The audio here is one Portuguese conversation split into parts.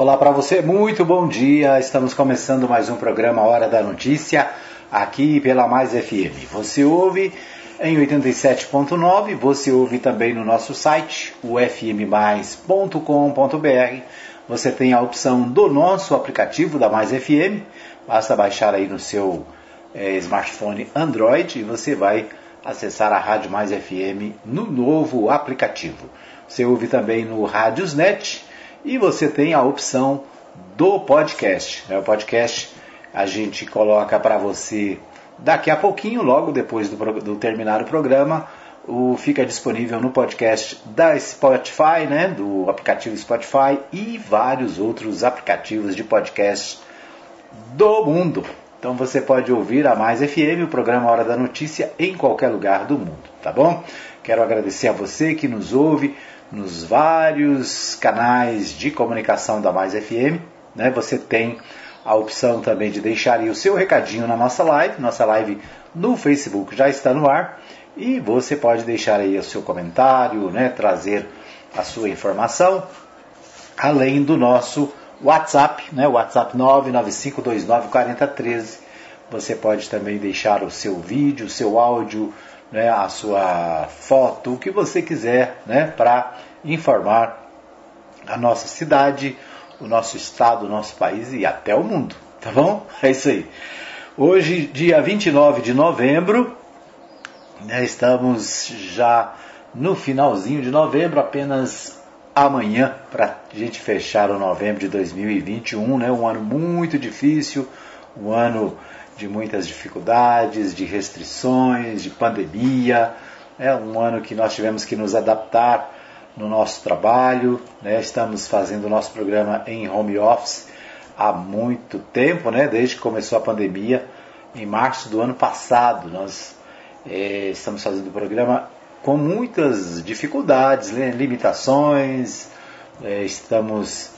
Olá para você, muito bom dia. Estamos começando mais um programa Hora da Notícia aqui pela Mais FM. Você ouve em 87.9, você ouve também no nosso site, o fmmais.com.br. Você tem a opção do nosso aplicativo da Mais FM. Basta baixar aí no seu é, smartphone Android e você vai acessar a Rádio Mais FM no novo aplicativo. Você ouve também no Rádiosnet e você tem a opção do podcast. Né? O podcast a gente coloca para você daqui a pouquinho, logo depois do, do terminar o programa, o, fica disponível no podcast da Spotify, né, do aplicativo Spotify e vários outros aplicativos de podcast do mundo. Então você pode ouvir a Mais FM, o programa Hora da Notícia, em qualquer lugar do mundo, tá bom? Quero agradecer a você que nos ouve nos vários canais de comunicação da Mais FM. Né? Você tem a opção também de deixar o seu recadinho na nossa live. Nossa live no Facebook já está no ar. E você pode deixar aí o seu comentário, né? trazer a sua informação, além do nosso WhatsApp, né? WhatsApp 995294013. Você pode também deixar o seu vídeo, o seu áudio, né, a sua foto, o que você quiser, né, para informar a nossa cidade, o nosso estado, o nosso país e até o mundo, tá bom? É isso aí. Hoje, dia 29 de novembro, né, estamos já no finalzinho de novembro, apenas amanhã para a gente fechar o novembro de 2021, né, um ano muito difícil, um ano de muitas dificuldades, de restrições, de pandemia. É um ano que nós tivemos que nos adaptar no nosso trabalho. Né? Estamos fazendo o nosso programa em home office há muito tempo, né? desde que começou a pandemia, em março do ano passado. Nós é, estamos fazendo o programa com muitas dificuldades, né? limitações, é, estamos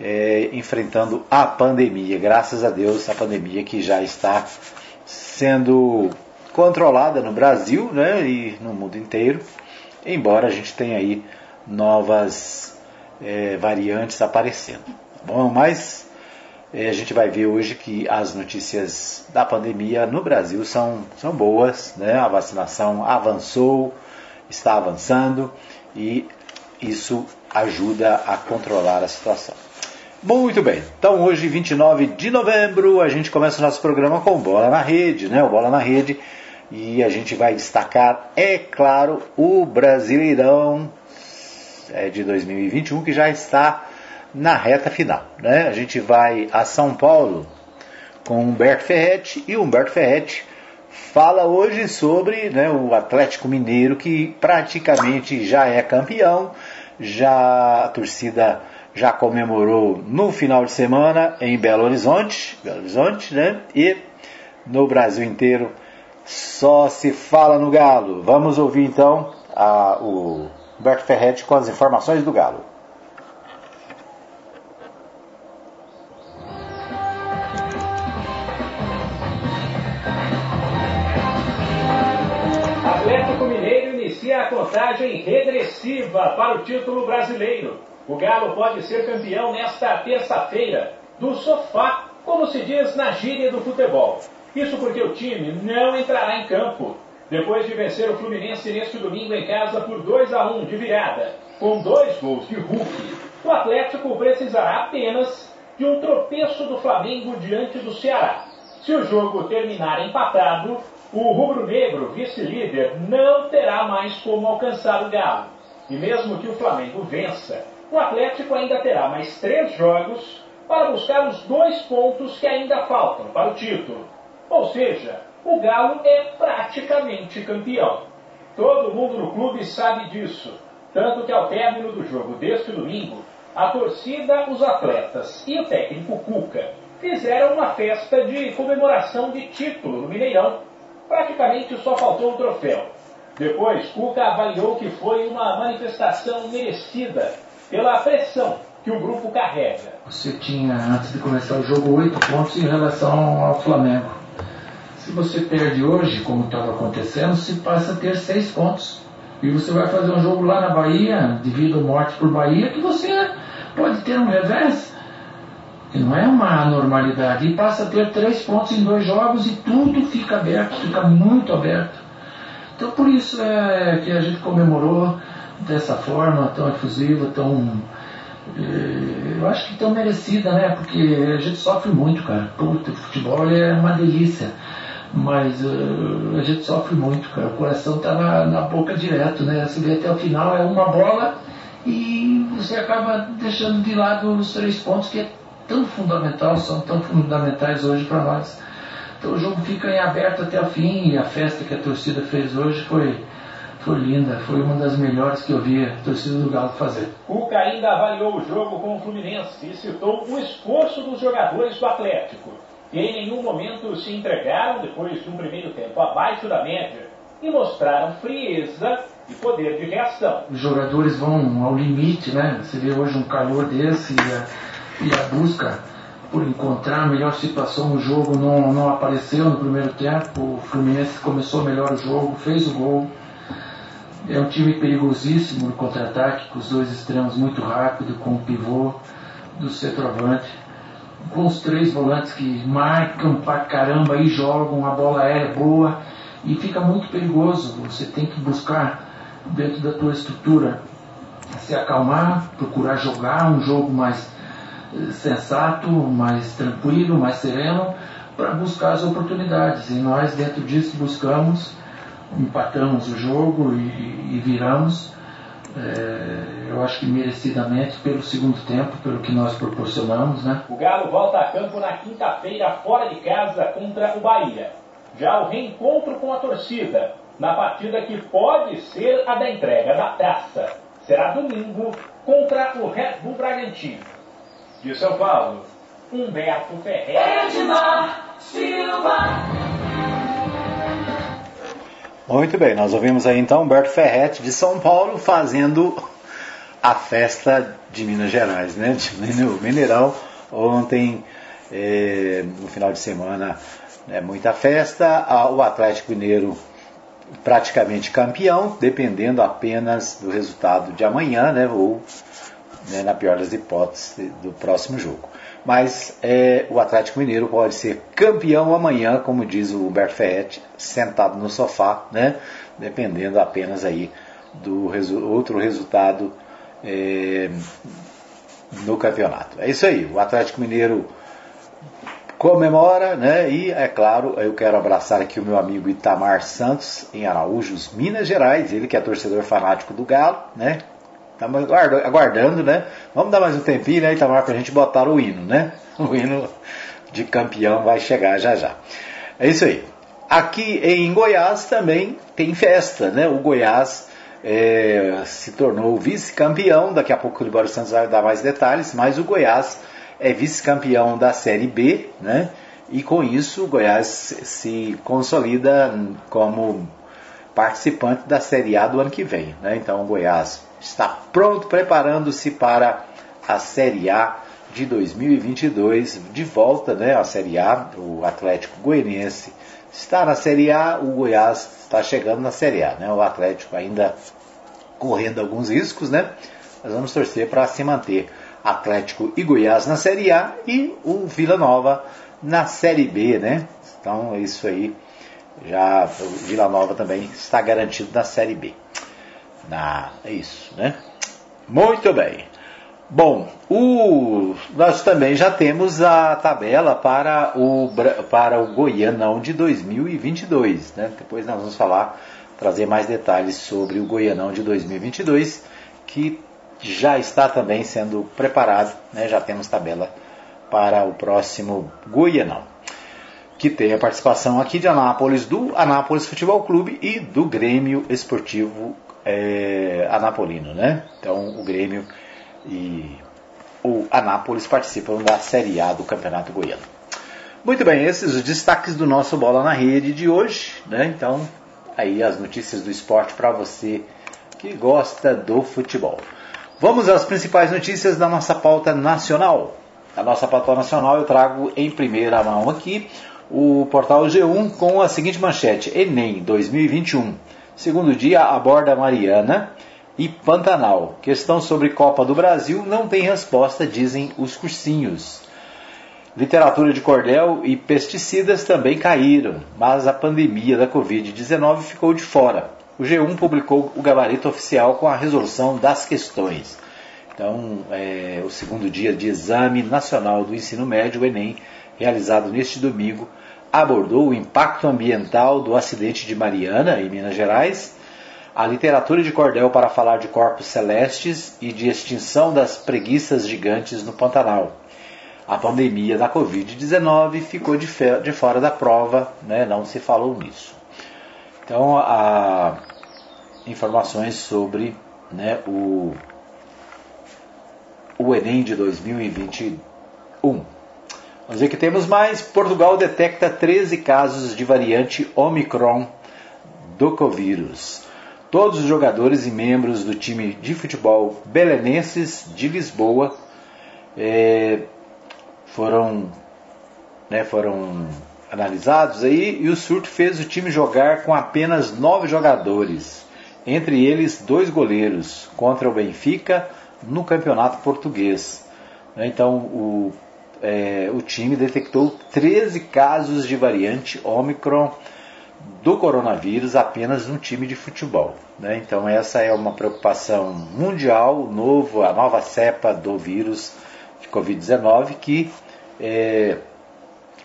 é, enfrentando a pandemia. Graças a Deus, a pandemia que já está sendo controlada no Brasil né, e no mundo inteiro, embora a gente tenha aí novas é, variantes aparecendo. Bom, mas é, a gente vai ver hoje que as notícias da pandemia no Brasil são, são boas, né? a vacinação avançou, está avançando e isso ajuda a controlar a situação. Muito bem, então hoje, 29 de novembro, a gente começa o nosso programa com Bola na Rede, né? O Bola na Rede. E a gente vai destacar, é claro, o Brasileirão é, de 2021, que já está na reta final. Né? A gente vai a São Paulo com Humberto Ferretti e Humberto Ferretti fala hoje sobre né, o Atlético Mineiro que praticamente já é campeão, já a torcida já comemorou no final de semana em Belo Horizonte, Belo Horizonte, né? E no Brasil inteiro só se fala no Galo. Vamos ouvir então a, o Humberto Ferretti com as informações do Galo. Atlético Mineiro inicia a contagem regressiva para o título brasileiro. O Galo pode ser campeão nesta terça-feira, do sofá, como se diz na gíria do futebol. Isso porque o time não entrará em campo. Depois de vencer o Fluminense neste domingo em casa por 2 a 1 de virada, com dois gols de Hulk, o Atlético precisará apenas de um tropeço do Flamengo diante do Ceará. Se o jogo terminar empatado, o rubro-negro, vice-líder, não terá mais como alcançar o Galo. E mesmo que o Flamengo vença, o Atlético ainda terá mais três jogos para buscar os dois pontos que ainda faltam para o título. Ou seja, o Galo é praticamente campeão. Todo mundo no clube sabe disso. Tanto que ao término do jogo deste domingo, a torcida, os atletas e o técnico Cuca fizeram uma festa de comemoração de título no Mineirão. Praticamente só faltou o troféu. Depois, Cuca avaliou que foi uma manifestação merecida pela pressão que o grupo carrega. Você tinha, antes de começar o jogo, oito pontos em relação ao Flamengo. Se você perde hoje, como estava acontecendo, se passa a ter seis pontos. E você vai fazer um jogo lá na Bahia, devido morte por Bahia, que você pode ter um revés. que não é uma anormalidade, e passa a ter três pontos em dois jogos e tudo fica aberto, fica muito aberto. Então por isso é que a gente comemorou dessa forma tão efusiva, tão. Eh, eu acho que tão merecida, né? Porque a gente sofre muito, cara. Puta, o futebol é uma delícia. Mas uh, a gente sofre muito, cara. O coração tá na, na boca direto, né? Você vê até o final, é uma bola e você acaba deixando de lado os três pontos que é tão fundamental, são tão fundamentais hoje para nós. Então o jogo fica em aberto até o fim e a festa que a torcida fez hoje foi, foi linda, foi uma das melhores que eu vi a torcida do Galo fazer. Cuca ainda avaliou o jogo com o Fluminense e citou o esforço dos jogadores do Atlético, que em nenhum momento se entregaram depois de um primeiro tempo abaixo da média e mostraram frieza e poder de reação. Os jogadores vão ao limite, né? Você vê hoje um calor desse e a e a busca por encontrar a melhor situação no jogo não, não apareceu no primeiro tempo. O Fluminense começou melhor o jogo, fez o gol. É um time perigosíssimo no contra-ataque, com os dois extremos muito rápido, com o pivô do centroavante, com os três volantes que marcam pra caramba e jogam, a bola é boa e fica muito perigoso. Você tem que buscar dentro da tua estrutura se acalmar, procurar jogar um jogo mais sensato, mais tranquilo, mais sereno, para buscar as oportunidades. E nós, dentro disso, buscamos, empatamos o jogo e, e viramos. É, eu acho que merecidamente pelo segundo tempo, pelo que nós proporcionamos. Né? O Galo volta a campo na quinta-feira, fora de casa, contra o Bahia. Já o reencontro com a torcida, na partida que pode ser a da entrega da taça, será domingo contra o Red Bull Bragantino. De São Paulo, Humberto Ferreira. Edmar Silva. Muito bem, nós ouvimos aí então Humberto Ferretti de São Paulo fazendo a festa de Minas Gerais, né? De Mineirão. Ontem, eh, no final de semana, né, muita festa. O Atlético Mineiro praticamente campeão, dependendo apenas do resultado de amanhã, né? Ou né, na pior das hipóteses, do próximo jogo. Mas é, o Atlético Mineiro pode ser campeão amanhã, como diz o Humberto sentado no sofá, né, dependendo apenas aí do resu outro resultado é, no campeonato. É isso aí, o Atlético Mineiro comemora, né? E é claro, eu quero abraçar aqui o meu amigo Itamar Santos em Araújos, Minas Gerais, ele que é torcedor fanático do Galo, né? Estamos aguardando, né? Vamos dar mais um tempinho, né, Itamar, para a gente botar o hino, né? O hino de campeão vai chegar já já. É isso aí. Aqui em Goiás também tem festa, né? O Goiás é, se tornou vice-campeão. Daqui a pouco o Libório Santos vai dar mais detalhes, mas o Goiás é vice-campeão da Série B, né? E com isso o Goiás se consolida como participante da Série A do ano que vem. Né? Então o Goiás está pronto, preparando-se para a Série A de 2022, de volta né, à Série A, o Atlético Goianiense está na Série A, o Goiás está chegando na Série A, né, o Atlético ainda correndo alguns riscos, né, nós vamos torcer para se manter Atlético e Goiás na Série A e o Vila Nova na Série B, né, então é isso aí, já o Vila Nova também está garantido na Série B. Na, é isso, né? Muito bem. Bom, o, nós também já temos a tabela para o, para o Goianão de 2022. Né? Depois nós vamos falar, trazer mais detalhes sobre o Goianão de 2022, que já está também sendo preparado, né? já temos tabela para o próximo Goianão, que tem a participação aqui de Anápolis, do Anápolis Futebol Clube e do Grêmio Esportivo é, Anapolino, né? Então o Grêmio e o Anápolis participam da Série A do Campeonato Goiano. Muito bem, esses os destaques do nosso Bola na Rede de hoje, né? Então, aí as notícias do esporte para você que gosta do futebol. Vamos às principais notícias da nossa pauta nacional. A nossa pauta nacional eu trago em primeira mão aqui o portal G1 com a seguinte manchete: Enem 2021 Segundo dia, aborda Mariana e Pantanal. Questão sobre Copa do Brasil não tem resposta, dizem os cursinhos. Literatura de cordel e pesticidas também caíram, mas a pandemia da Covid-19 ficou de fora. O G1 publicou o gabarito oficial com a resolução das questões. Então, é, o segundo dia de exame nacional do ensino médio, o Enem, realizado neste domingo, abordou o impacto ambiental do acidente de Mariana, em Minas Gerais, a literatura de cordel para falar de corpos celestes e de extinção das preguiças gigantes no Pantanal a pandemia da Covid-19 ficou de, de, fora da prova, né? não se falou nisso. Então, a, informações sobre né, o, o Enem de 2021. Vamos ver que temos mais. Portugal detecta 13 casos de variante Omicron do Covírus. Todos os jogadores e membros do time de futebol belenenses de Lisboa é, foram, né, foram analisados aí e o surto fez o time jogar com apenas nove jogadores, entre eles dois goleiros, contra o Benfica no campeonato português. Né, então o, é, o time detectou 13 casos de variante Omicron do coronavírus apenas no time de futebol. Né? Então essa é uma preocupação mundial, novo, a nova cepa do vírus de Covid-19 que é,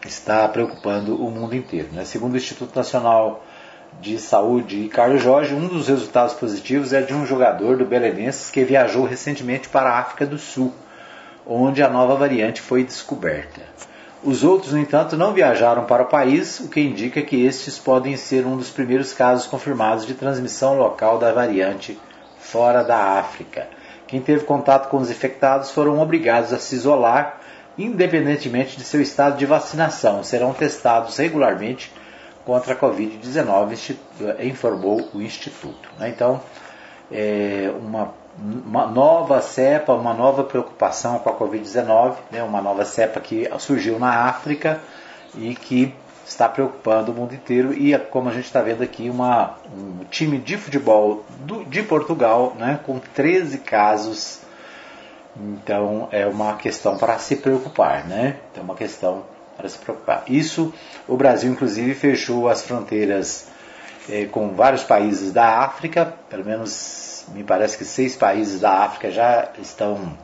está preocupando o mundo inteiro. Né? Segundo o Instituto Nacional de Saúde e Carlos Jorge, um dos resultados positivos é de um jogador do Belenenses que viajou recentemente para a África do Sul, onde a nova variante foi descoberta. Os outros, no entanto, não viajaram para o país, o que indica que estes podem ser um dos primeiros casos confirmados de transmissão local da variante fora da África. Quem teve contato com os infectados foram obrigados a se isolar independentemente de seu estado de vacinação, serão testados regularmente contra a Covid-19, informou o Instituto. Né? Então, é uma, uma, nova cepa, uma nova preocupação com a Covid-19, né? uma nova cepa que surgiu na África e que está preocupando o mundo inteiro e como a gente está vendo aqui uma, um time de futebol do, de Portugal né, com 13 casos então é uma questão para se preocupar, né? É uma questão para se preocupar. Isso, o Brasil inclusive fechou as fronteiras eh, com vários países da África, pelo menos me parece que seis países da África já estão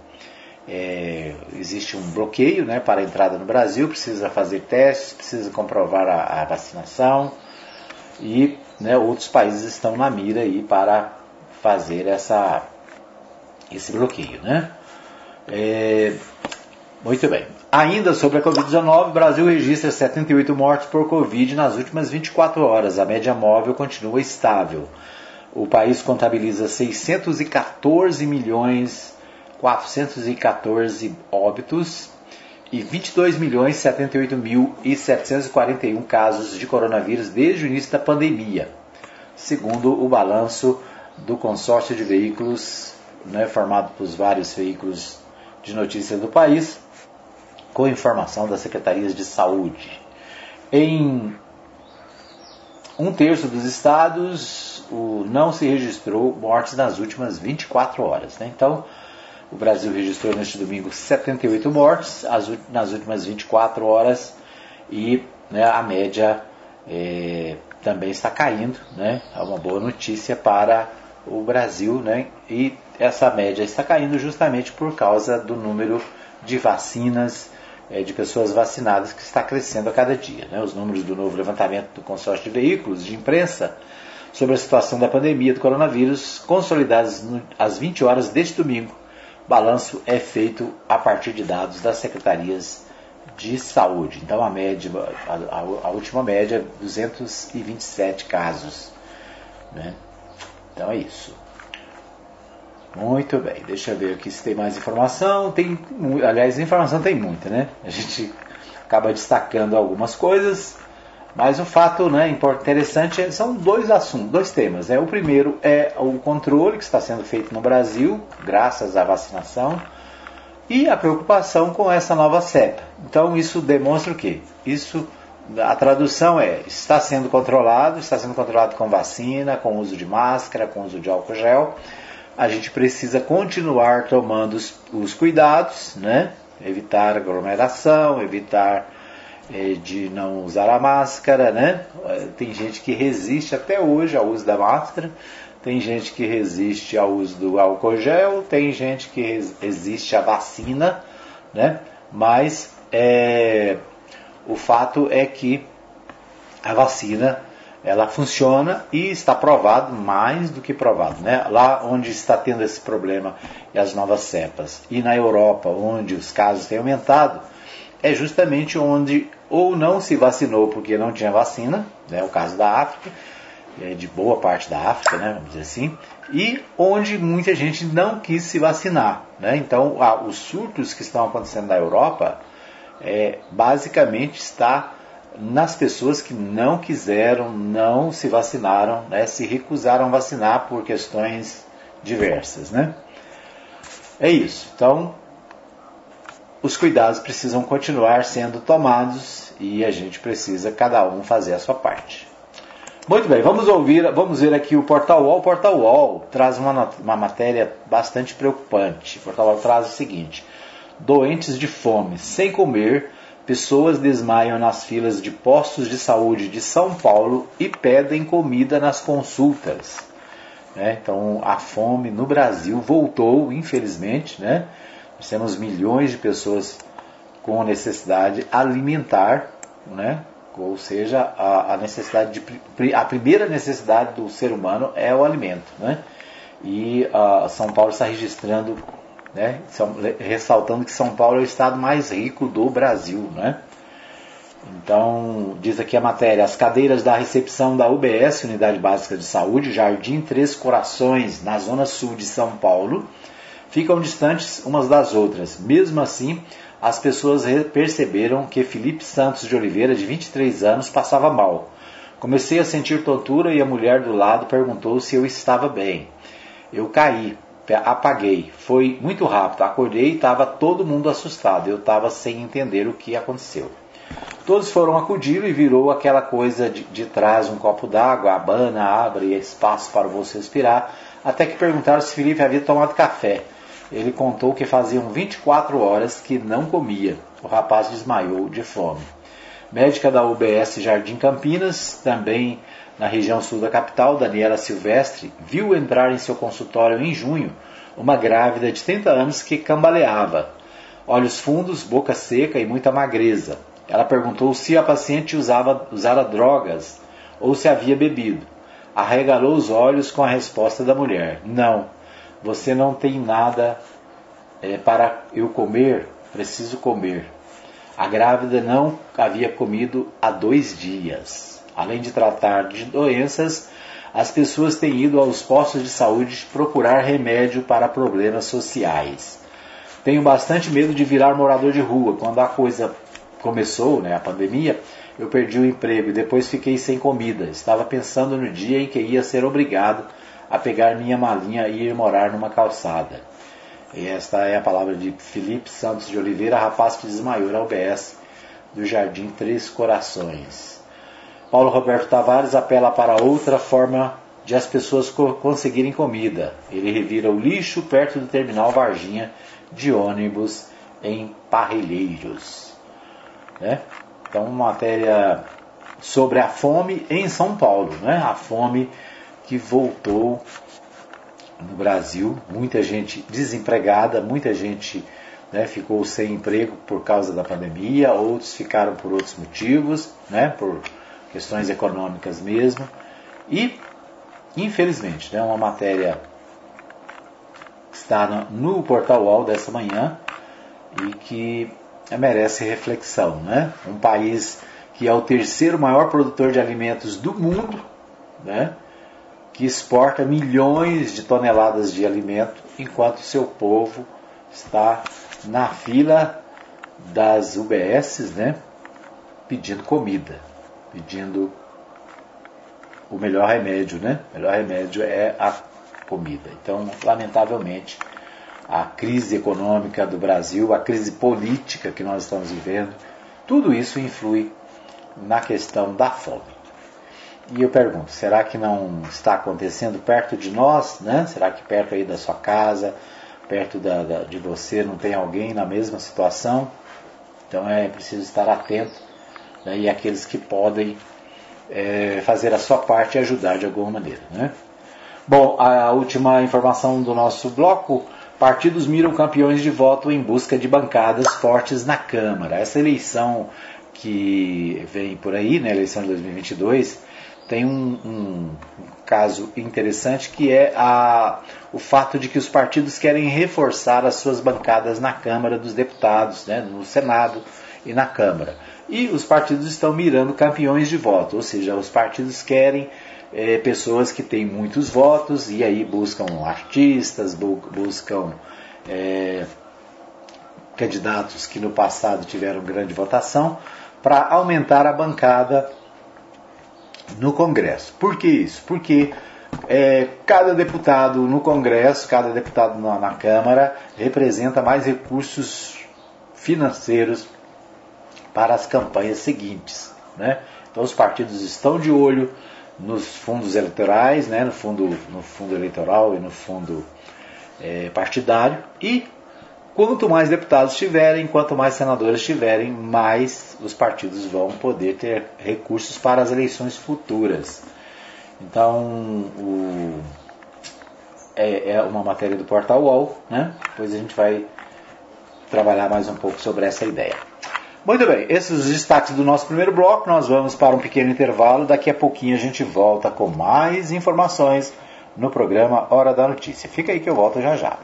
é, existe um bloqueio né, para a entrada no Brasil, precisa fazer testes, precisa comprovar a, a vacinação e né, outros países estão na mira aí para fazer essa, esse bloqueio. Né? É, muito bem. Ainda sobre a Covid-19, o Brasil registra 78 mortes por Covid nas últimas 24 horas. A média móvel continua estável. O país contabiliza 614 milhões 414 óbitos e 22 milhões 78 mil e 741 casos de coronavírus desde o início da pandemia, segundo o balanço do consórcio de veículos né, formado por vários veículos de notícias do país, com informação das secretarias de saúde. Em um terço dos estados, o, não se registrou mortes nas últimas 24 horas. Né? Então, o Brasil registrou neste domingo 78 mortes as, nas últimas 24 horas e né, a média é, também está caindo. Né? É uma boa notícia para o Brasil né? e essa média está caindo justamente por causa do número de vacinas, é, de pessoas vacinadas que está crescendo a cada dia. Né? Os números do novo levantamento do consórcio de veículos de imprensa sobre a situação da pandemia do coronavírus, consolidados às 20 horas deste domingo. O balanço é feito a partir de dados das secretarias de saúde. Então a média, a, a, última média, 227 casos. Né? Então é isso. Muito bem, deixa eu ver aqui se tem mais informação. Tem, aliás, informação tem muita, né? A gente acaba destacando algumas coisas, mas o fato né, interessante é, são dois assuntos, dois temas. Né? O primeiro é o controle que está sendo feito no Brasil, graças à vacinação, e a preocupação com essa nova cepa. Então isso demonstra o quê? Isso, a tradução é, está sendo controlado, está sendo controlado com vacina, com uso de máscara, com uso de álcool gel, a gente precisa continuar tomando os, os cuidados, né? Evitar aglomeração, evitar é, de não usar a máscara, né? Tem gente que resiste até hoje ao uso da máscara, tem gente que resiste ao uso do álcool gel, tem gente que resiste à vacina, né? Mas é, o fato é que a vacina ela funciona e está provado mais do que provado, né? Lá onde está tendo esse problema e as novas cepas e na Europa onde os casos têm aumentado é justamente onde ou não se vacinou porque não tinha vacina, né? O caso da África, é de boa parte da África, né? Vamos dizer assim, e onde muita gente não quis se vacinar, né? Então, os surtos que estão acontecendo na Europa é, basicamente está nas pessoas que não quiseram, não se vacinaram, né, se recusaram a vacinar por questões diversas. Né? É isso. Então, os cuidados precisam continuar sendo tomados e a gente precisa cada um fazer a sua parte. Muito bem, vamos ouvir, vamos ver aqui o Portal UOL. O Portal UOL traz uma, uma matéria bastante preocupante. O Portal UOL traz o seguinte: doentes de fome, sem comer, pessoas desmaiam nas filas de postos de saúde de São Paulo e pedem comida nas consultas. Né? Então a fome no Brasil voltou, infelizmente. Né? Nós temos milhões de pessoas com necessidade alimentar, né? ou seja, a, a necessidade de, a primeira necessidade do ser humano é o alimento. Né? E uh, São Paulo está registrando né? ressaltando que São Paulo é o estado mais rico do Brasil. Né? Então, diz aqui a matéria: as cadeiras da recepção da UBS, Unidade Básica de Saúde, Jardim Três Corações, na zona sul de São Paulo, ficam distantes umas das outras. Mesmo assim, as pessoas perceberam que Felipe Santos de Oliveira, de 23 anos, passava mal. Comecei a sentir tontura e a mulher do lado perguntou se eu estava bem. Eu caí, apaguei. Foi muito rápido. Acordei e estava todo mundo assustado. Eu estava sem entender o que aconteceu. Todos foram acudir e virou aquela coisa de, de trás um copo d'água, abana, abre espaço para você respirar, até que perguntaram se Felipe havia tomado café. Ele contou que faziam 24 horas que não comia. O rapaz desmaiou de fome. Médica da UBS Jardim Campinas, também na região sul da capital, Daniela Silvestre, viu entrar em seu consultório em junho uma grávida de 30 anos que cambaleava. Olhos fundos, boca seca e muita magreza. Ela perguntou se a paciente usava, usara drogas ou se havia bebido. Arregalou os olhos com a resposta da mulher: Não, você não tem nada é, para eu comer, preciso comer. A grávida não havia comido há dois dias. Além de tratar de doenças, as pessoas têm ido aos postos de saúde procurar remédio para problemas sociais. Tenho bastante medo de virar morador de rua. Quando a coisa começou, né, a pandemia, eu perdi o emprego e depois fiquei sem comida. Estava pensando no dia em que ia ser obrigado a pegar minha malinha e ir morar numa calçada. E esta é a palavra de Felipe Santos de Oliveira, rapaz que desmaiou na UBS do Jardim Três Corações. Paulo Roberto Tavares apela para outra forma de as pessoas conseguirem comida. Ele revira o lixo perto do terminal Varginha de ônibus em Parrilheiros. Né? Então, matéria sobre a fome em São Paulo, né? a fome que voltou no Brasil, muita gente desempregada, muita gente né, ficou sem emprego por causa da pandemia, outros ficaram por outros motivos, né, por questões econômicas mesmo. E, infelizmente, né, uma matéria está no portal UOL dessa manhã e que merece reflexão. Né? Um país que é o terceiro maior produtor de alimentos do mundo, né? que exporta milhões de toneladas de alimento, enquanto seu povo está na fila das UBSs, né? pedindo comida pedindo o melhor remédio, né? O melhor remédio é a comida. Então, lamentavelmente, a crise econômica do Brasil, a crise política que nós estamos vivendo, tudo isso influi na questão da fome. E eu pergunto, será que não está acontecendo perto de nós, né? Será que perto aí da sua casa, perto da, da, de você não tem alguém na mesma situação. Então é preciso estar atento né, e aqueles que podem é, fazer a sua parte e ajudar de alguma maneira. Né? Bom, a última informação do nosso bloco: partidos miram campeões de voto em busca de bancadas fortes na Câmara. Essa eleição que vem por aí, né, eleição de 2022, tem um, um, caso interessante que é a, o fato de que os partidos querem reforçar as suas bancadas na Câmara dos Deputados, né, no Senado e na Câmara. E os partidos estão mirando campeões de voto, ou seja, os partidos querem é, pessoas que têm muitos votos e aí buscam artistas, bu buscam é, candidatos que no passado tiveram grande votação para aumentar a bancada no Congresso. Por que isso? Porque é, cada deputado no Congresso, cada deputado na, na Câmara representa mais recursos financeiros para as campanhas seguintes. Né? Então os partidos estão de olho nos fundos eleitorais, né? no, fundo, no fundo eleitoral e no fundo é, partidário e Quanto mais deputados tiverem, quanto mais senadores tiverem, mais os partidos vão poder ter recursos para as eleições futuras. Então, o, é, é, uma matéria do Portal UOL, né? Depois a gente vai trabalhar mais um pouco sobre essa ideia. Muito bem, esses os destaques do nosso primeiro bloco. Nós vamos para um pequeno intervalo. Daqui a pouquinho a gente volta com mais informações no programa Hora da Notícia. Fica aí que eu volto já já.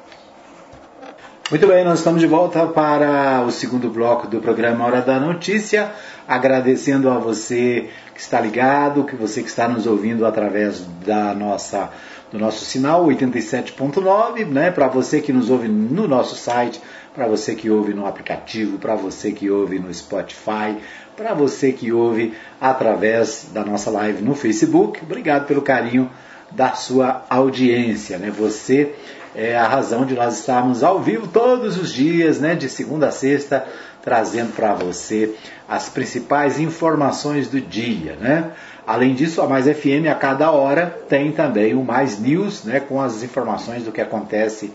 Muito bem, nós estamos de volta para o segundo bloco do programa Hora da Notícia, agradecendo a você que está ligado, que você que está nos ouvindo através da nossa do nosso sinal 87.9, né? Para você que nos ouve no nosso site, para você que ouve no aplicativo, para você que ouve no Spotify, para você que ouve através da nossa live no Facebook. Obrigado pelo carinho da sua audiência, né? Você é a razão de nós estarmos ao vivo todos os dias, né, de segunda a sexta, trazendo para você as principais informações do dia, né? Além disso, a Mais FM a cada hora tem também o Mais News, né, com as informações do que acontece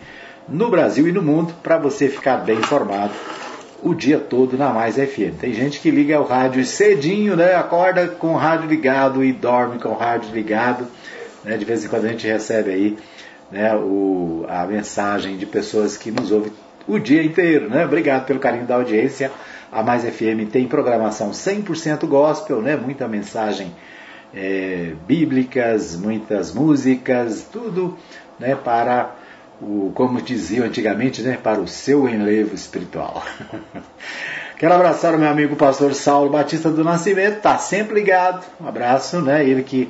no Brasil e no mundo, para você ficar bem informado o dia todo na Mais FM. Tem gente que liga o rádio cedinho, né, acorda com o rádio ligado e dorme com o rádio ligado, né? De vez em quando a gente recebe aí né, o, a mensagem de pessoas que nos ouvem o dia inteiro. Né? Obrigado pelo carinho da audiência. A Mais FM tem programação 100% gospel, né? muita mensagem é, bíblicas, muitas músicas, tudo né, para o, como diziam antigamente, né, para o seu enlevo espiritual. Quero abraçar o meu amigo pastor Saulo Batista do Nascimento, está sempre ligado. Um abraço, né? Ele que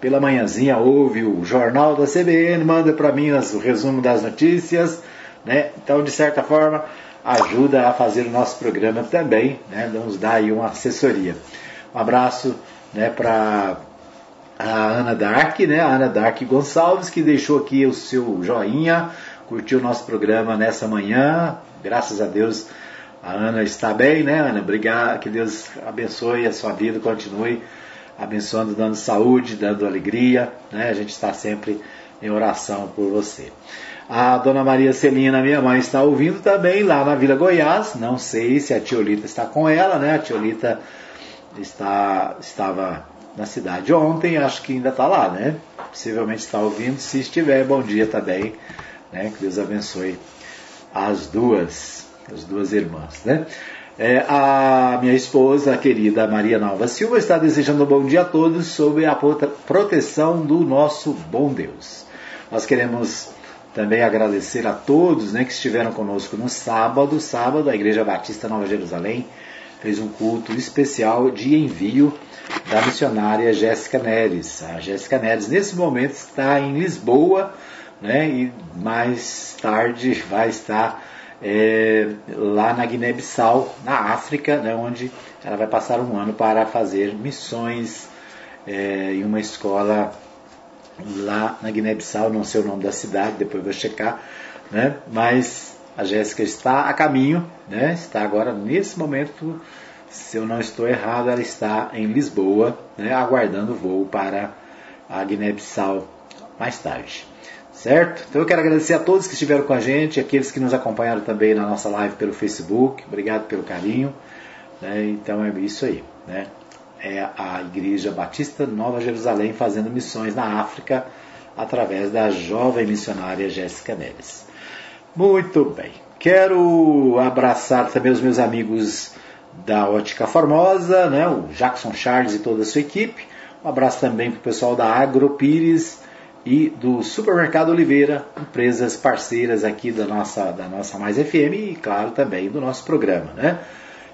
pela manhãzinha ouve o jornal da CBN, manda para mim o resumo das notícias, né? Então, de certa forma, ajuda a fazer o nosso programa também, né? Nos dá aí uma assessoria. Um abraço, né, para a Ana Dark, né? A Ana Dark Gonçalves, que deixou aqui o seu joinha, curtiu o nosso programa nessa manhã. Graças a Deus, a Ana está bem, né, Ana? Obrigado, que Deus abençoe a sua vida, continue abençoando, dando saúde, dando alegria. Né? A gente está sempre em oração por você. A dona Maria Celina, minha mãe, está ouvindo também lá na Vila Goiás. Não sei se a Tiolita está com ela, né? A Tiolita está, estava na cidade ontem, acho que ainda está lá, né? Possivelmente está ouvindo. Se estiver, bom dia também. Né? Que Deus abençoe as duas, as duas irmãs, né? É, a minha esposa, a querida Maria Nova Silva, está desejando um bom dia a todos sob a proteção do nosso bom Deus. Nós queremos também agradecer a todos né, que estiveram conosco no sábado. Sábado, a Igreja Batista Nova Jerusalém fez um culto especial de envio da missionária Jéssica Neres. A Jéssica Neres, nesse momento, está em Lisboa né, e mais tarde vai estar é, lá na Guiné-Bissau, na África, né, onde ela vai passar um ano para fazer missões é, em uma escola lá na Guiné-Bissau, não sei o nome da cidade, depois vou checar, né, mas a Jéssica está a caminho, né, está agora nesse momento, se eu não estou errado, ela está em Lisboa, né, aguardando o voo para a Guiné-Bissau mais tarde. Certo? Então eu quero agradecer a todos que estiveram com a gente, aqueles que nos acompanharam também na nossa live pelo Facebook. Obrigado pelo carinho. Né? Então é isso aí. Né? É a Igreja Batista Nova Jerusalém fazendo missões na África através da jovem missionária Jéssica Neves. Muito bem. Quero abraçar também os meus amigos da Ótica Formosa, né? o Jackson Charles e toda a sua equipe. Um abraço também para o pessoal da Agropires e do Supermercado Oliveira, empresas parceiras aqui da nossa, da nossa Mais FM e, claro, também do nosso programa. Né?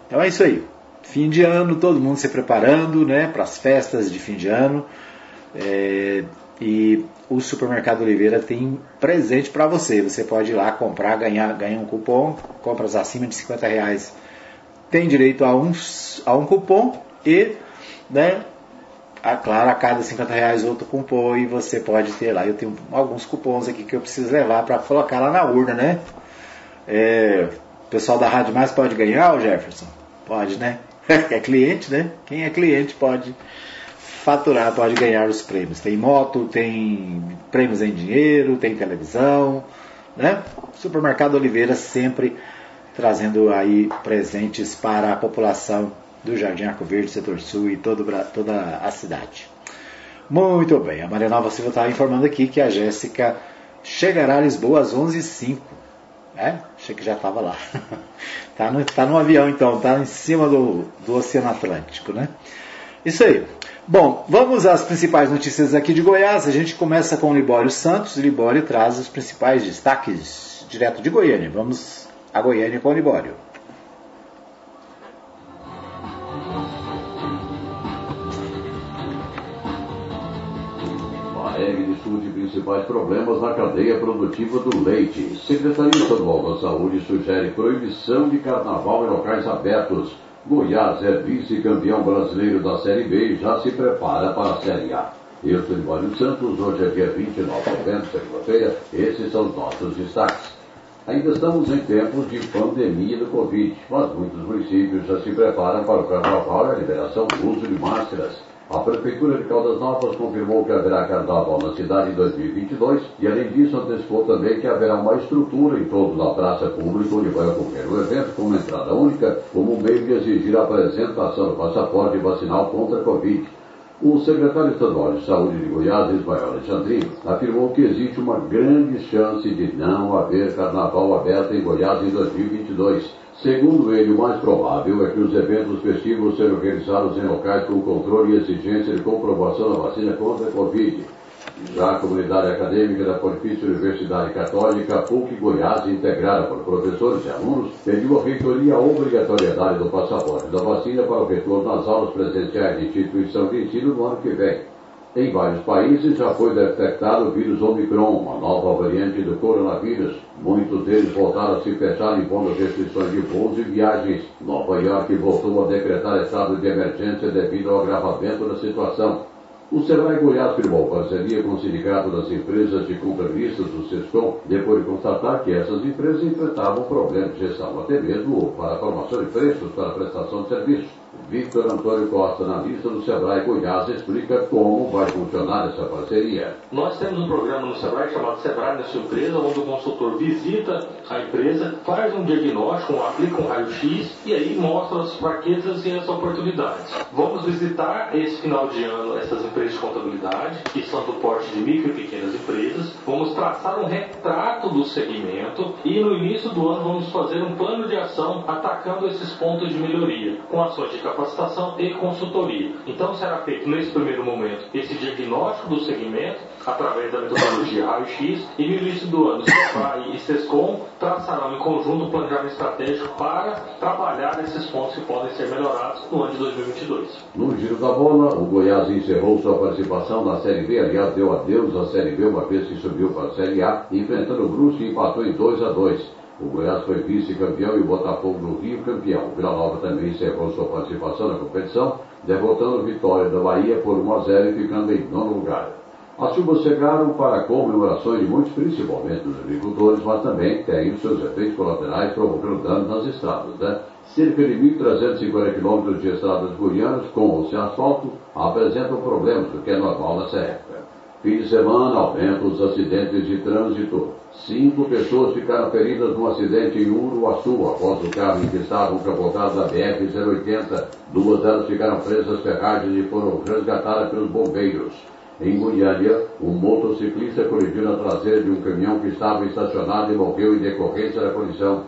Então é isso aí. Fim de ano, todo mundo se preparando né, para as festas de fim de ano. É, e o Supermercado Oliveira tem presente para você. Você pode ir lá comprar, ganhar, ganhar um cupom. Compras acima de 50 reais tem direito a um, a um cupom e né, a, claro, a cada 50 reais outro cupom e você pode ter lá. Eu tenho alguns cupons aqui que eu preciso levar para colocar lá na urna, né? É, o pessoal da Rádio Mais pode ganhar, o Jefferson? Pode, né? é cliente, né? Quem é cliente pode faturar, pode ganhar os prêmios. Tem moto, tem prêmios em dinheiro, tem televisão, né? Supermercado Oliveira sempre trazendo aí presentes para a população do Jardim Arco Verde, Setor Sul e todo, toda a cidade. Muito bem, a Maria Nova Silva está informando aqui que a Jéssica chegará a Lisboa às 11h05. É? Achei que já estava lá. Está no, tá no avião então, está em cima do, do Oceano Atlântico, né? Isso aí. Bom, vamos às principais notícias aqui de Goiás. A gente começa com o Libório Santos. Libório traz os principais destaques direto de Goiânia. Vamos a Goiânia com o Libório. Discute principais problemas na cadeia produtiva do leite. Secretaria Estadual da Saúde sugere proibição de carnaval em locais abertos. Goiás é vice-campeão brasileiro da Série B e já se prepara para a Série A. Eu sou Libório Santos, hoje é dia 29 de novembro, segunda-feira. Esses são os nossos destaques. Ainda estamos em tempos de pandemia do Covid, mas muitos municípios já se preparam para o carnaval e a liberação do uso de máscaras. A Prefeitura de Caldas Novas confirmou que haverá carnaval na cidade em 2022 e, além disso, antecipou também que haverá uma estrutura em torno da praça pública onde vai ocorrer o evento com uma entrada única, como meio de exigir a apresentação do passaporte vacinal contra a Covid. O secretário estadual de saúde de Goiás, Ismael Alexandrino, afirmou que existe uma grande chance de não haver carnaval aberto em Goiás em 2022. Segundo ele, o mais provável é que os eventos festivos sejam realizados em locais com controle e exigência de comprovação da vacina contra a Covid. Já a comunidade acadêmica da Pontifícia Universidade Católica, PUC Goiás, integrada por professores e alunos, pediu à reitoria a obrigatoriedade do passaporte da vacina para o retorno às aulas presenciais de instituição de ensino no ano que vem. Em vários países já foi detectado o vírus Omicron, uma nova variante do coronavírus. Muitos deles voltaram a se fechar impondo restrições de voos e viagens. Nova York voltou a decretar estado de emergência devido ao agravamento da situação. O Sebrae Goiás firmou parceria com o Sindicato das Empresas de Compromissos do SESCOM, depois de constatar que essas empresas enfrentavam problemas de gestão, até mesmo para a formação de preços para a prestação de serviços. Victor Antônio Costa, na lista do Sebrae Goiás, explica como vai funcionar essa parceria. Nós temos um programa no Sebrae chamado Sebrae na sua onde o consultor visita a empresa, faz um diagnóstico, aplica um raio-x e aí mostra as fraquezas e as oportunidades. Vamos visitar esse final de ano essas empresas de contabilidade, que são do de micro e pequenas empresas. Vamos traçar um retrato do segmento e no início do ano vamos fazer um plano de ação atacando esses pontos de melhoria, com ações de capacitação e consultoria. Então será feito nesse primeiro momento esse diagnóstico do segmento através da metodologia raio-x e no início do ano SEPAI e SESCOM traçarão em conjunto um planejamento estratégico para trabalhar esses pontos que podem ser melhorados no ano de 2022. No giro da bola, o Goiás encerrou sua participação na Série B, aliás deu adeus à Série B uma vez que subiu para a Série A, enfrentando o Brusque e empatou em 2 a 2. O Goiás foi vice-campeão e o Botafogo no Rio campeão. O Vila Nova também encerrou sua participação na competição, derrotando Vitória da Bahia por 1 a 0 e ficando em nono lugar. As chuvas chegaram para comemorações de muitos, principalmente dos agricultores, mas também têm os seus efeitos colaterais, provocando danos nas estradas. Né? Cerca de 1.350 quilômetros de estradas goianas, com ou sem asfalto, apresentam problemas, o que é normal nessa época. Fim de semana aumenta os acidentes de trânsito. Cinco pessoas ficaram feridas num acidente em Uruaçu após o carro em que estavam capotados da BR-080. Duas delas ficaram presas ferragens e foram resgatadas pelos bombeiros. Em Goiânia, um motociclista colidiu na traseira de um caminhão que estava estacionado e morreu em decorrência da colisão.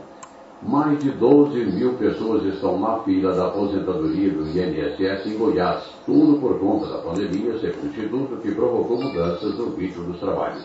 Mais de 12 mil pessoas estão na fila da aposentadoria do INSS em Goiás, tudo por conta da pandemia, segundo o Instituto, que provocou mudanças no ritmo dos trabalhos.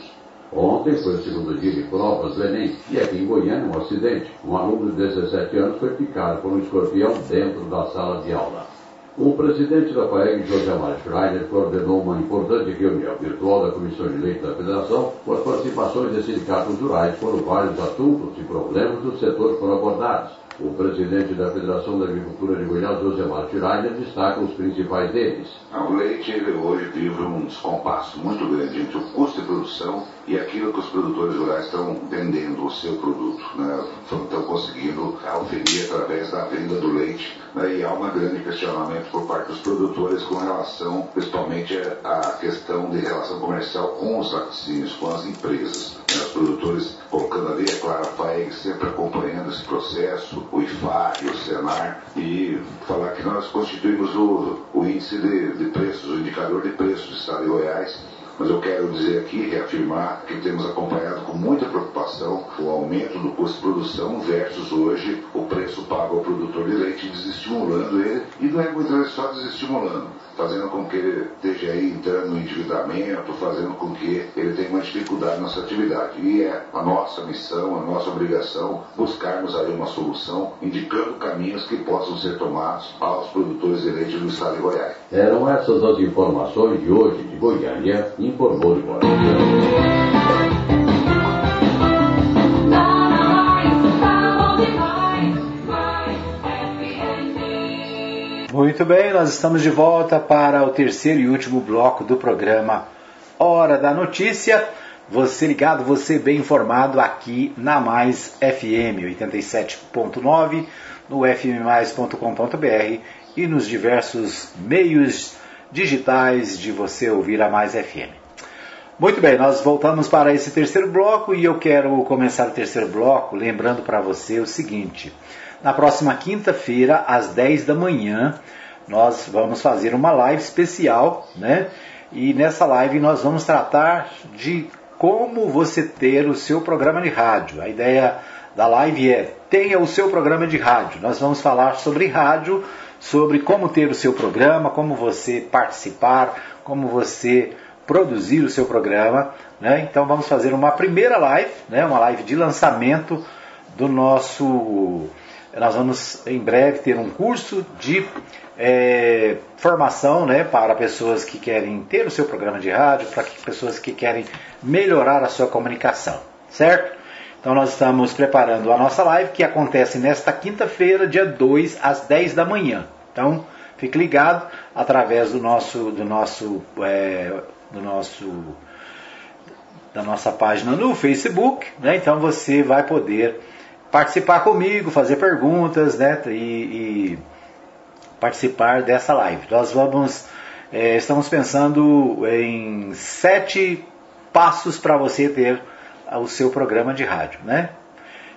Ontem foi o segundo dia de provas do Enem e aqui em Goiânia um acidente. Um aluno de 17 anos foi picado por um escorpião dentro da sala de aula. O presidente da FAEG, José Mário Schreiner, coordenou uma importante reunião virtual da Comissão de Leite da Federação, com as participações de sindicatos rurais, foram vários assuntos e problemas do setor foram abordados. O presidente da Federação da Agricultura de Goiás, José Martiraina, destaca os principais deles. O leite ele hoje vive um descompasso muito grande entre o custo de produção e aquilo que os produtores rurais estão vendendo o seu produto. Né? Estão conseguindo oferir através da venda do leite. Né? E há um grande questionamento por parte dos produtores com relação, principalmente, à questão de relação comercial com os laticínios, com as empresas. Os produtores colocando ali, é claro, a FAEG sempre acompanhando esse processo, o IFAR e o Senar, e falar que nós constituímos o, o índice de, de preços, o indicador de preços do Estado de Goiás, mas eu quero dizer aqui, reafirmar, que temos acompanhado com muita preocupação o aumento do custo de produção versus hoje o preço pago ao produtor de leite, desestimulando ele, e não é muitas vezes só desestimulando, fazendo com que ele esteja aí entrando no endividamento, fazendo com que ele tenha uma dificuldade nessa atividade. E é a nossa missão, a nossa obrigação buscarmos aí uma solução, indicando caminhos que possam ser tomados aos produtores de leite do estado de Goiás. Eram essas as informações de hoje de Goiânia, Muito bem, nós estamos de volta para o terceiro e último bloco do programa Hora da Notícia. Você ligado, você bem informado aqui na Mais FM 87.9, no fmmais.com.br e nos diversos meios digitais de você ouvir a Mais FM. Muito bem, nós voltamos para esse terceiro bloco e eu quero começar o terceiro bloco lembrando para você o seguinte: na próxima quinta-feira, às 10 da manhã, nós vamos fazer uma live especial, né? E nessa live nós vamos tratar de como você ter o seu programa de rádio. A ideia da live é tenha o seu programa de rádio. Nós vamos falar sobre rádio, sobre como ter o seu programa, como você participar, como você produzir o seu programa. Né? Então vamos fazer uma primeira live, né? uma live de lançamento do nosso. Nós vamos em breve ter um curso de é, formação né, para pessoas que querem ter o seu programa de rádio, para pessoas que querem melhorar a sua comunicação, certo? Então nós estamos preparando a nossa live que acontece nesta quinta-feira, dia 2, às 10 da manhã. Então fique ligado através do nosso, do nosso, é, do nosso da nossa página no Facebook, né? Então você vai poder participar comigo, fazer perguntas, né? E, e participar dessa live. Nós vamos, é, estamos pensando em sete passos para você ter o seu programa de rádio, né?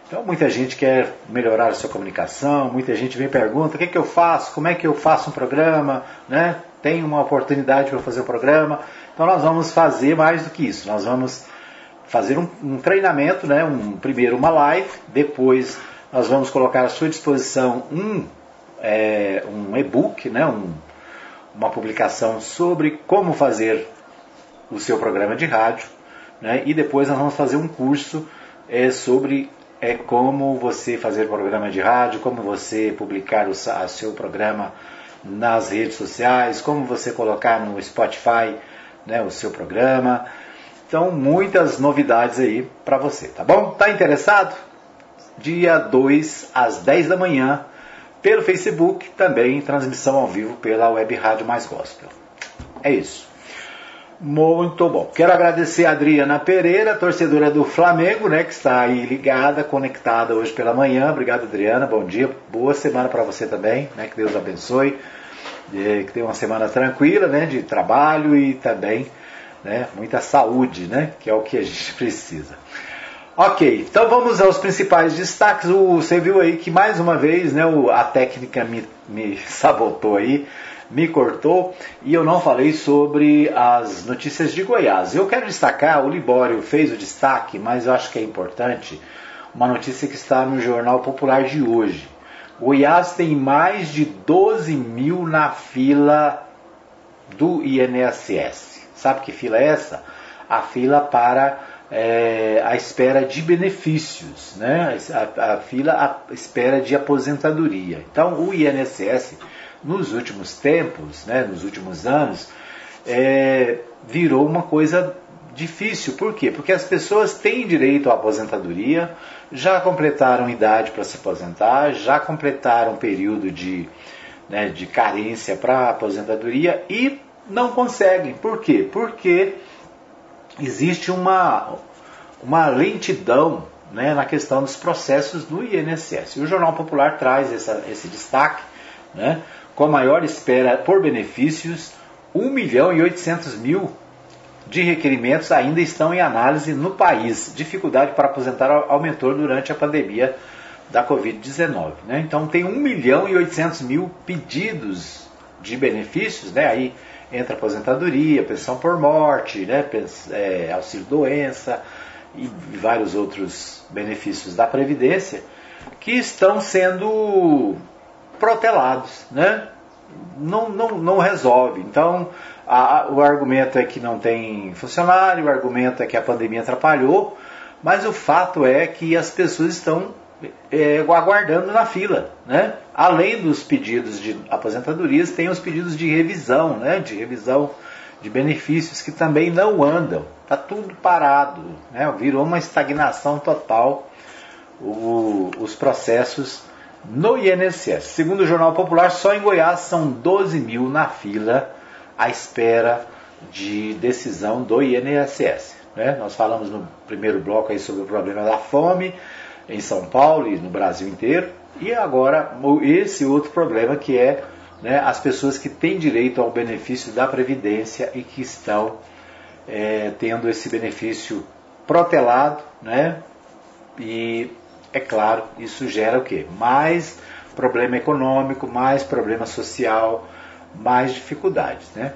Então muita gente quer melhorar a sua comunicação, muita gente vem e pergunta o que, é que eu faço, como é que eu faço um programa, né? Tem uma oportunidade para fazer um programa. Então nós vamos fazer mais do que isso. Nós vamos fazer um, um treinamento, né? Um, primeiro uma live, depois nós vamos colocar à sua disposição um é, um e-book, né, um, uma publicação sobre como fazer o seu programa de rádio, né, e depois nós vamos fazer um curso é, sobre é, como você fazer programa de rádio, como você publicar o seu programa nas redes sociais, como você colocar no Spotify né, o seu programa. Então, muitas novidades aí para você, tá bom? Tá interessado? Dia 2 às 10 da manhã, pelo Facebook, também transmissão ao vivo pela Web Rádio Mais Gospel. É isso. Muito bom. Quero agradecer a Adriana Pereira, torcedora do Flamengo, né, que está aí ligada, conectada hoje pela manhã. Obrigado, Adriana. Bom dia. Boa semana para você também, né? Que Deus abençoe. Que tenha uma semana tranquila, né, de trabalho e também né? muita saúde, né? que é o que a gente precisa. Ok, então vamos aos principais destaques. O, você viu aí que mais uma vez né, o, a técnica me, me sabotou aí, me cortou e eu não falei sobre as notícias de Goiás. Eu quero destacar, o Libório fez o destaque, mas eu acho que é importante, uma notícia que está no Jornal Popular de hoje. Goiás tem mais de 12 mil na fila do INSS. Sabe que fila é essa? A fila para é, a espera de benefícios, né? a, a fila à espera de aposentadoria. Então, o INSS, nos últimos tempos, né, nos últimos anos, é, virou uma coisa difícil. Por quê? Porque as pessoas têm direito à aposentadoria, já completaram idade para se aposentar, já completaram período de, né, de carência para aposentadoria e não conseguem. Por quê? Porque existe uma, uma lentidão né, na questão dos processos do INSS. O Jornal Popular traz essa, esse destaque, né, com a maior espera por benefícios, 1 milhão e 800 mil de requerimentos ainda estão em análise no país. Dificuldade para aposentar aumentou durante a pandemia da Covid-19. Né? Então tem 1 milhão e 800 mil pedidos de benefícios, né? aí entra aposentadoria, pensão por morte, né, é, auxílio doença e vários outros benefícios da Previdência que estão sendo protelados, né? Não, não, não resolve. Então, a, o argumento é que não tem funcionário, o argumento é que a pandemia atrapalhou, mas o fato é que as pessoas estão é, aguardando na fila. Né? Além dos pedidos de aposentadorias, tem os pedidos de revisão, né? de revisão de benefícios que também não andam. Está tudo parado, né? virou uma estagnação total o, os processos no INSS. Segundo o Jornal Popular, só em Goiás são 12 mil na fila à espera de decisão do INSS. Né? Nós falamos no primeiro bloco aí sobre o problema da fome, em São Paulo e no Brasil inteiro. E agora esse outro problema que é né, as pessoas que têm direito ao benefício da Previdência e que estão é, tendo esse benefício protelado, né? E é claro, isso gera o quê? Mais problema econômico, mais problema social, mais dificuldades, né?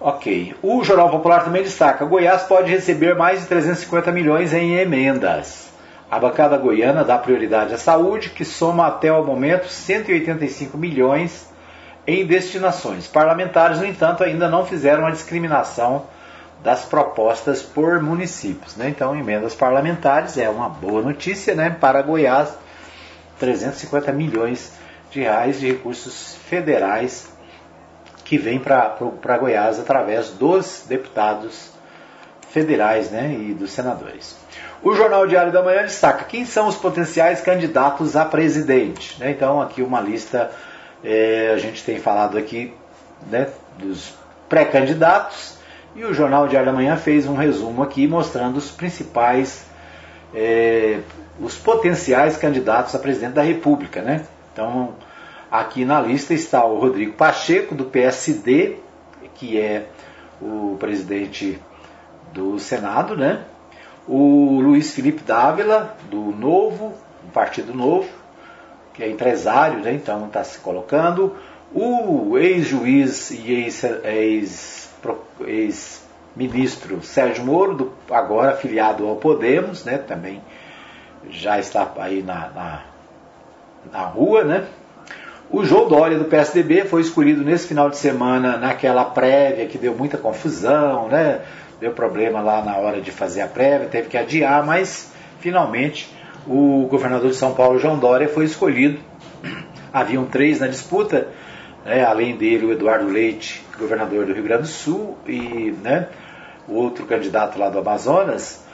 Ok. O Jornal Popular também destaca: Goiás pode receber mais de 350 milhões em emendas. A bancada goiana dá prioridade à saúde, que soma até o momento 185 milhões em destinações. Parlamentares, no entanto, ainda não fizeram a discriminação das propostas por municípios. Né? Então, emendas parlamentares é uma boa notícia né? para Goiás, 350 milhões de reais de recursos federais que vêm para Goiás através dos deputados federais né? e dos senadores. O Jornal Diário da Manhã destaca quem são os potenciais candidatos a presidente. Né? Então, aqui uma lista, é, a gente tem falado aqui né, dos pré-candidatos, e o Jornal Diário da Manhã fez um resumo aqui mostrando os principais, é, os potenciais candidatos a presidente da República. Né? Então, aqui na lista está o Rodrigo Pacheco, do PSD, que é o presidente do Senado, né? o Luiz Felipe Dávila, do Novo, do Partido Novo, que é empresário, né, então está se colocando, o ex-juiz e ex-ministro ex Sérgio Moro, do, agora afiliado ao Podemos, né, também já está aí na, na, na rua, né? O João Dória do PSDB foi escolhido nesse final de semana naquela prévia que deu muita confusão, né? deu problema lá na hora de fazer a prévia, teve que adiar, mas finalmente o governador de São Paulo, João Dória, foi escolhido. Haviam três na disputa, né, além dele o Eduardo Leite, governador do Rio Grande do Sul, e né, o outro candidato lá do Amazonas,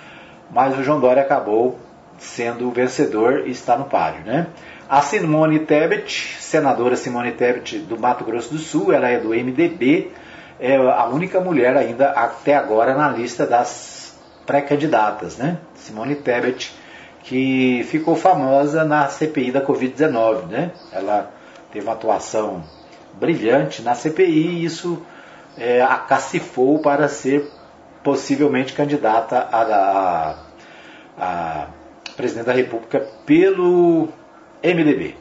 mas o João Dória acabou sendo o vencedor e está no páreo. Né? A Simone Tebet, senadora Simone Tebet do Mato Grosso do Sul, ela é do MDB, é a única mulher ainda até agora na lista das pré-candidatas, né? Simone Tebet, que ficou famosa na CPI da Covid-19, né? Ela teve uma atuação brilhante na CPI e isso é, a cacifou para ser possivelmente candidata a, a, a presidente da República pelo MDB.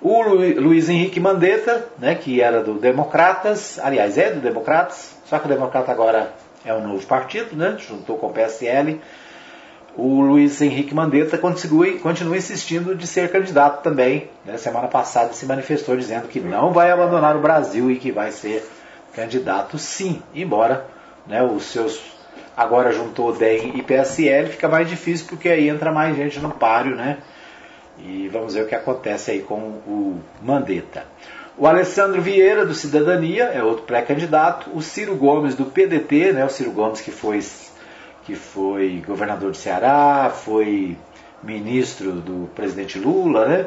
O Luiz Henrique Mandetta, né, que era do Democratas, aliás, é do Democratas, só que o Democrata agora é um novo partido, né, juntou com o PSL. O Luiz Henrique Mandetta continua, continua insistindo de ser candidato também. Né, semana passada se manifestou dizendo que não vai abandonar o Brasil e que vai ser candidato sim, embora né, os seus agora juntou DEM e PSL, fica mais difícil porque aí entra mais gente no páreo, né? E vamos ver o que acontece aí com o Mandetta. O Alessandro Vieira, do Cidadania, é outro pré-candidato. O Ciro Gomes, do PDT, né? o Ciro Gomes que foi, que foi governador de Ceará, foi ministro do presidente Lula. Né?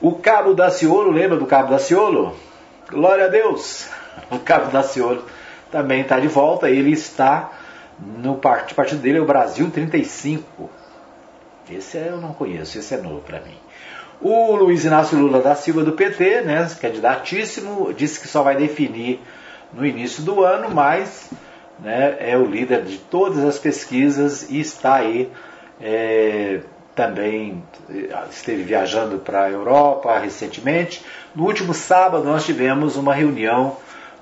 O Cabo Daciolo, lembra do Cabo Daciolo? Glória a Deus! O Cabo Daciolo também está de volta. Ele está no partido, partido dele é o Brasil 35 esse eu não conheço, esse é novo para mim. O Luiz Inácio Lula da Silva do PT, né, candidatíssimo, disse que só vai definir no início do ano, mas né, é o líder de todas as pesquisas e está aí é, também esteve viajando para a Europa recentemente. No último sábado nós tivemos uma reunião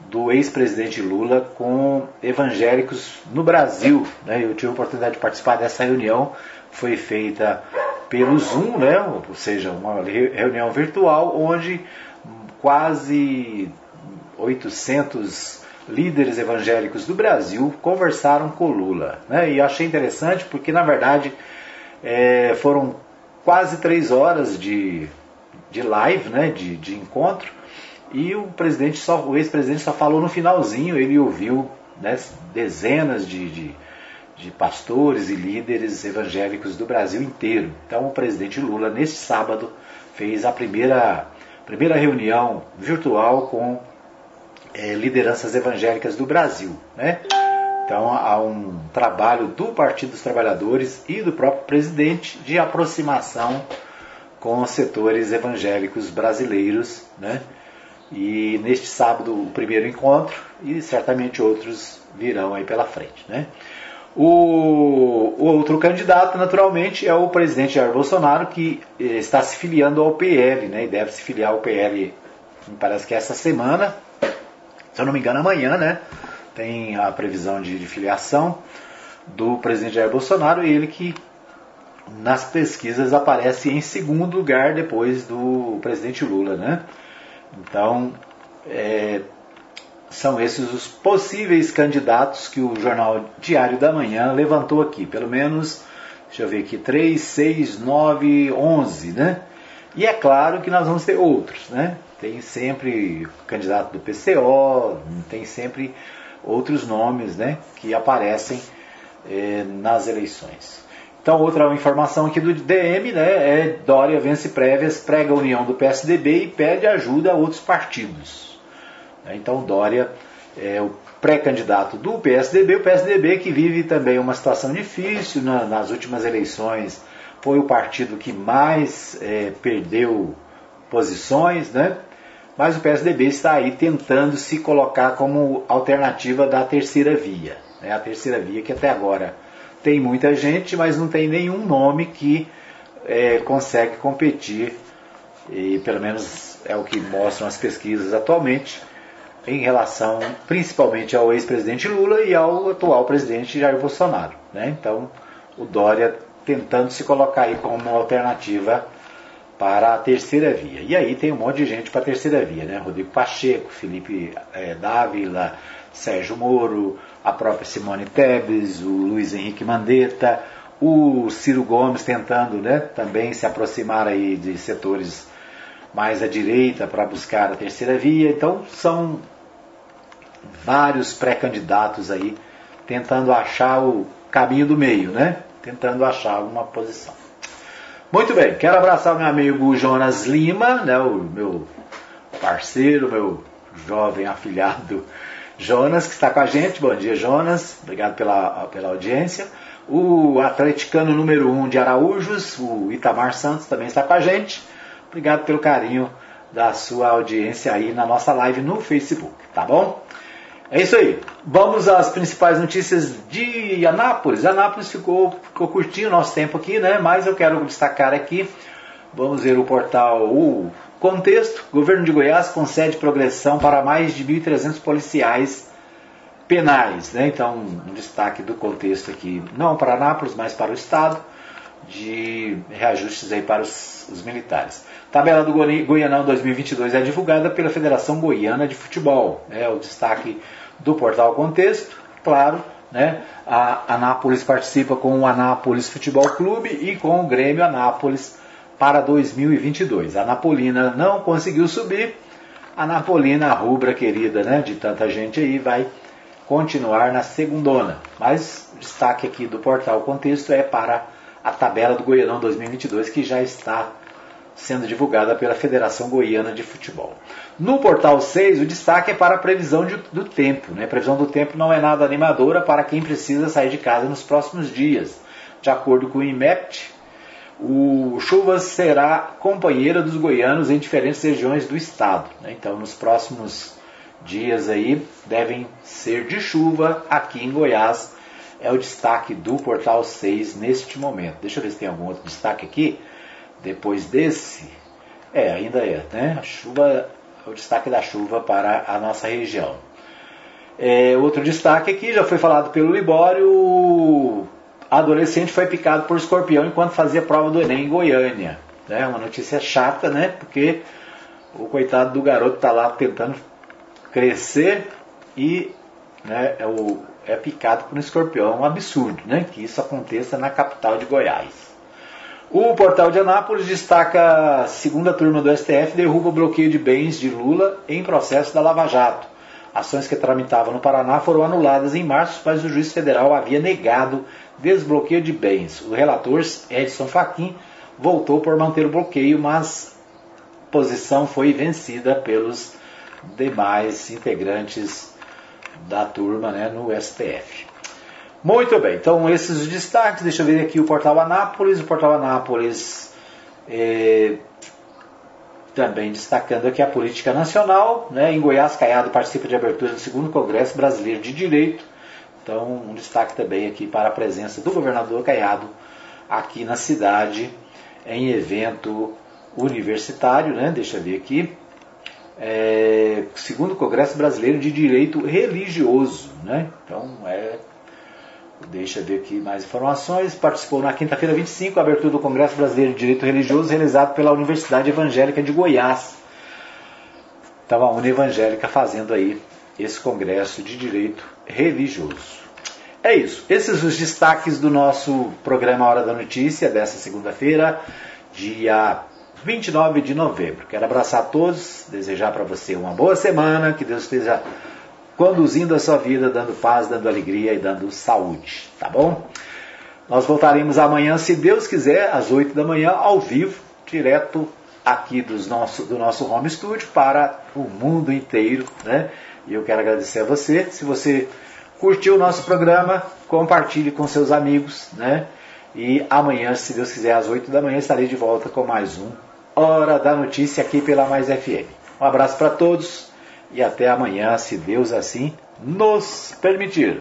do ex-presidente Lula com evangélicos no Brasil. Né? Eu tive a oportunidade de participar dessa reunião foi feita pelo Zoom, né? ou seja, uma reunião virtual onde quase 800 líderes evangélicos do Brasil conversaram com Lula. Né? E achei interessante porque, na verdade, é, foram quase três horas de, de live, né? de, de encontro, e o presidente só, o ex-presidente só falou no finalzinho, ele ouviu né, dezenas de, de de pastores e líderes evangélicos do Brasil inteiro. Então, o presidente Lula, neste sábado, fez a primeira, primeira reunião virtual com é, lideranças evangélicas do Brasil. Né? Então, há um trabalho do Partido dos Trabalhadores e do próprio presidente de aproximação com os setores evangélicos brasileiros. Né? E neste sábado, o primeiro encontro, e certamente outros virão aí pela frente. Né? O, o, outro candidato, naturalmente, é o presidente Jair Bolsonaro, que eh, está se filiando ao PL, né, e deve se filiar ao PL, me parece que é essa semana, se eu não me engano, amanhã, né, tem a previsão de, de filiação do presidente Jair Bolsonaro, e ele que nas pesquisas aparece em segundo lugar depois do presidente Lula, né? Então, é, são esses os possíveis candidatos que o jornal Diário da Manhã levantou aqui. Pelo menos, deixa eu ver aqui, 3, 6, 9, 11, né? E é claro que nós vamos ter outros, né? Tem sempre candidato do PCO, tem sempre outros nomes, né? Que aparecem eh, nas eleições. Então, outra informação aqui do DM, né? É Dória vence prévias, prega a união do PSDB e pede ajuda a outros partidos. Né? Então Dória é o pré-candidato do PSDB, o PSDB que vive também uma situação difícil nas últimas eleições, foi o partido que mais é, perdeu posições, né? mas o PSDB está aí tentando se colocar como alternativa da terceira via. Né? A terceira via que até agora tem muita gente, mas não tem nenhum nome que é, consegue competir, e pelo menos é o que mostram as pesquisas atualmente, em relação principalmente ao ex-presidente Lula e ao atual presidente Jair Bolsonaro. Né? Então, o Dória tentando se colocar aí como alternativa para a terceira via. E aí tem um monte de gente para a terceira via, né? Rodrigo Pacheco, Felipe é, Dávila, Sérgio Moro, a própria Simone Tebet, o Luiz Henrique Mandetta, o Ciro Gomes tentando né, também se aproximar aí de setores mais à direita para buscar a terceira via. Então são vários pré-candidatos aí tentando achar o caminho do meio, né? Tentando achar uma posição. Muito bem, quero abraçar o meu amigo Jonas Lima, né, o meu parceiro, meu jovem afilhado Jonas, que está com a gente. Bom dia, Jonas. Obrigado pela, pela audiência. O atleticano número 1 um de Araújos, o Itamar Santos, também está com a gente. Obrigado pelo carinho da sua audiência aí na nossa live no Facebook, tá bom? É isso aí. Vamos às principais notícias de Anápolis. Anápolis ficou, ficou curtinho o nosso tempo aqui, né? Mas eu quero destacar aqui. Vamos ver o portal o Contexto. Governo de Goiás concede progressão para mais de 1.300 policiais penais. Né? Então, um destaque do contexto aqui, não para Anápolis, mas para o Estado, de reajustes aí para os, os militares. Tabela do Goianão 2022 é divulgada pela Federação Goiana de Futebol. É o destaque do portal Contexto, claro, né? A Anápolis participa com o Anápolis Futebol Clube e com o Grêmio Anápolis para 2022. A Napolina não conseguiu subir, a Napolina rubra querida, né, de tanta gente aí, vai continuar na segundona. Mas destaque aqui do portal Contexto é para a tabela do Goianão 2022 que já está sendo divulgada pela Federação Goiana de Futebol. No portal 6, o destaque é para a previsão de, do tempo. Né? A previsão do tempo não é nada animadora para quem precisa sair de casa nos próximos dias. De acordo com o IMEPT, o chuva será companheira dos goianos em diferentes regiões do estado. Né? Então, nos próximos dias aí devem ser de chuva aqui em Goiás. É o destaque do portal 6 neste momento. Deixa eu ver se tem algum outro destaque aqui. Depois desse, é, ainda é, né? A chuva, o destaque da chuva para a nossa região. É, outro destaque aqui, já foi falado pelo Libório, adolescente foi picado por escorpião enquanto fazia prova do Enem em Goiânia. É uma notícia chata, né? Porque o coitado do garoto está lá tentando crescer e né, é, o, é picado por um escorpião. É um absurdo né? que isso aconteça na capital de Goiás. O portal de Anápolis destaca a segunda turma do STF derruba o bloqueio de bens de Lula em processo da Lava Jato. Ações que tramitavam no Paraná foram anuladas em março, mas o juiz federal havia negado desbloqueio de bens. O relator Edson Fachin voltou por manter o bloqueio, mas a posição foi vencida pelos demais integrantes da turma né, no STF. Muito bem, então esses os destaques. Deixa eu ver aqui o portal Anápolis. O portal Anápolis é, também destacando aqui a política nacional. Né? Em Goiás, Caiado participa de abertura do segundo Congresso Brasileiro de Direito. Então, um destaque também aqui para a presença do governador Caiado aqui na cidade, em evento universitário, né? Deixa eu ver aqui. É, segundo Congresso Brasileiro de Direito Religioso, né? Então, é Deixa eu ver aqui mais informações. Participou na quinta-feira 25, a abertura do Congresso Brasileiro de Direito Religioso, realizado pela Universidade Evangélica de Goiás. Estava a Uni Evangélica fazendo aí esse Congresso de Direito Religioso. É isso. Esses os destaques do nosso programa Hora da Notícia dessa segunda-feira, dia 29 de novembro. Quero abraçar a todos, desejar para você uma boa semana, que Deus esteja conduzindo a sua vida, dando paz, dando alegria e dando saúde, tá bom? Nós voltaremos amanhã, se Deus quiser, às 8 da manhã, ao vivo, direto aqui dos nosso, do nosso home studio para o mundo inteiro, né? E eu quero agradecer a você. Se você curtiu o nosso programa, compartilhe com seus amigos, né? E amanhã, se Deus quiser, às 8 da manhã, estarei de volta com mais um Hora da Notícia aqui pela Mais FM. Um abraço para todos e até amanhã, se Deus assim nos permitir.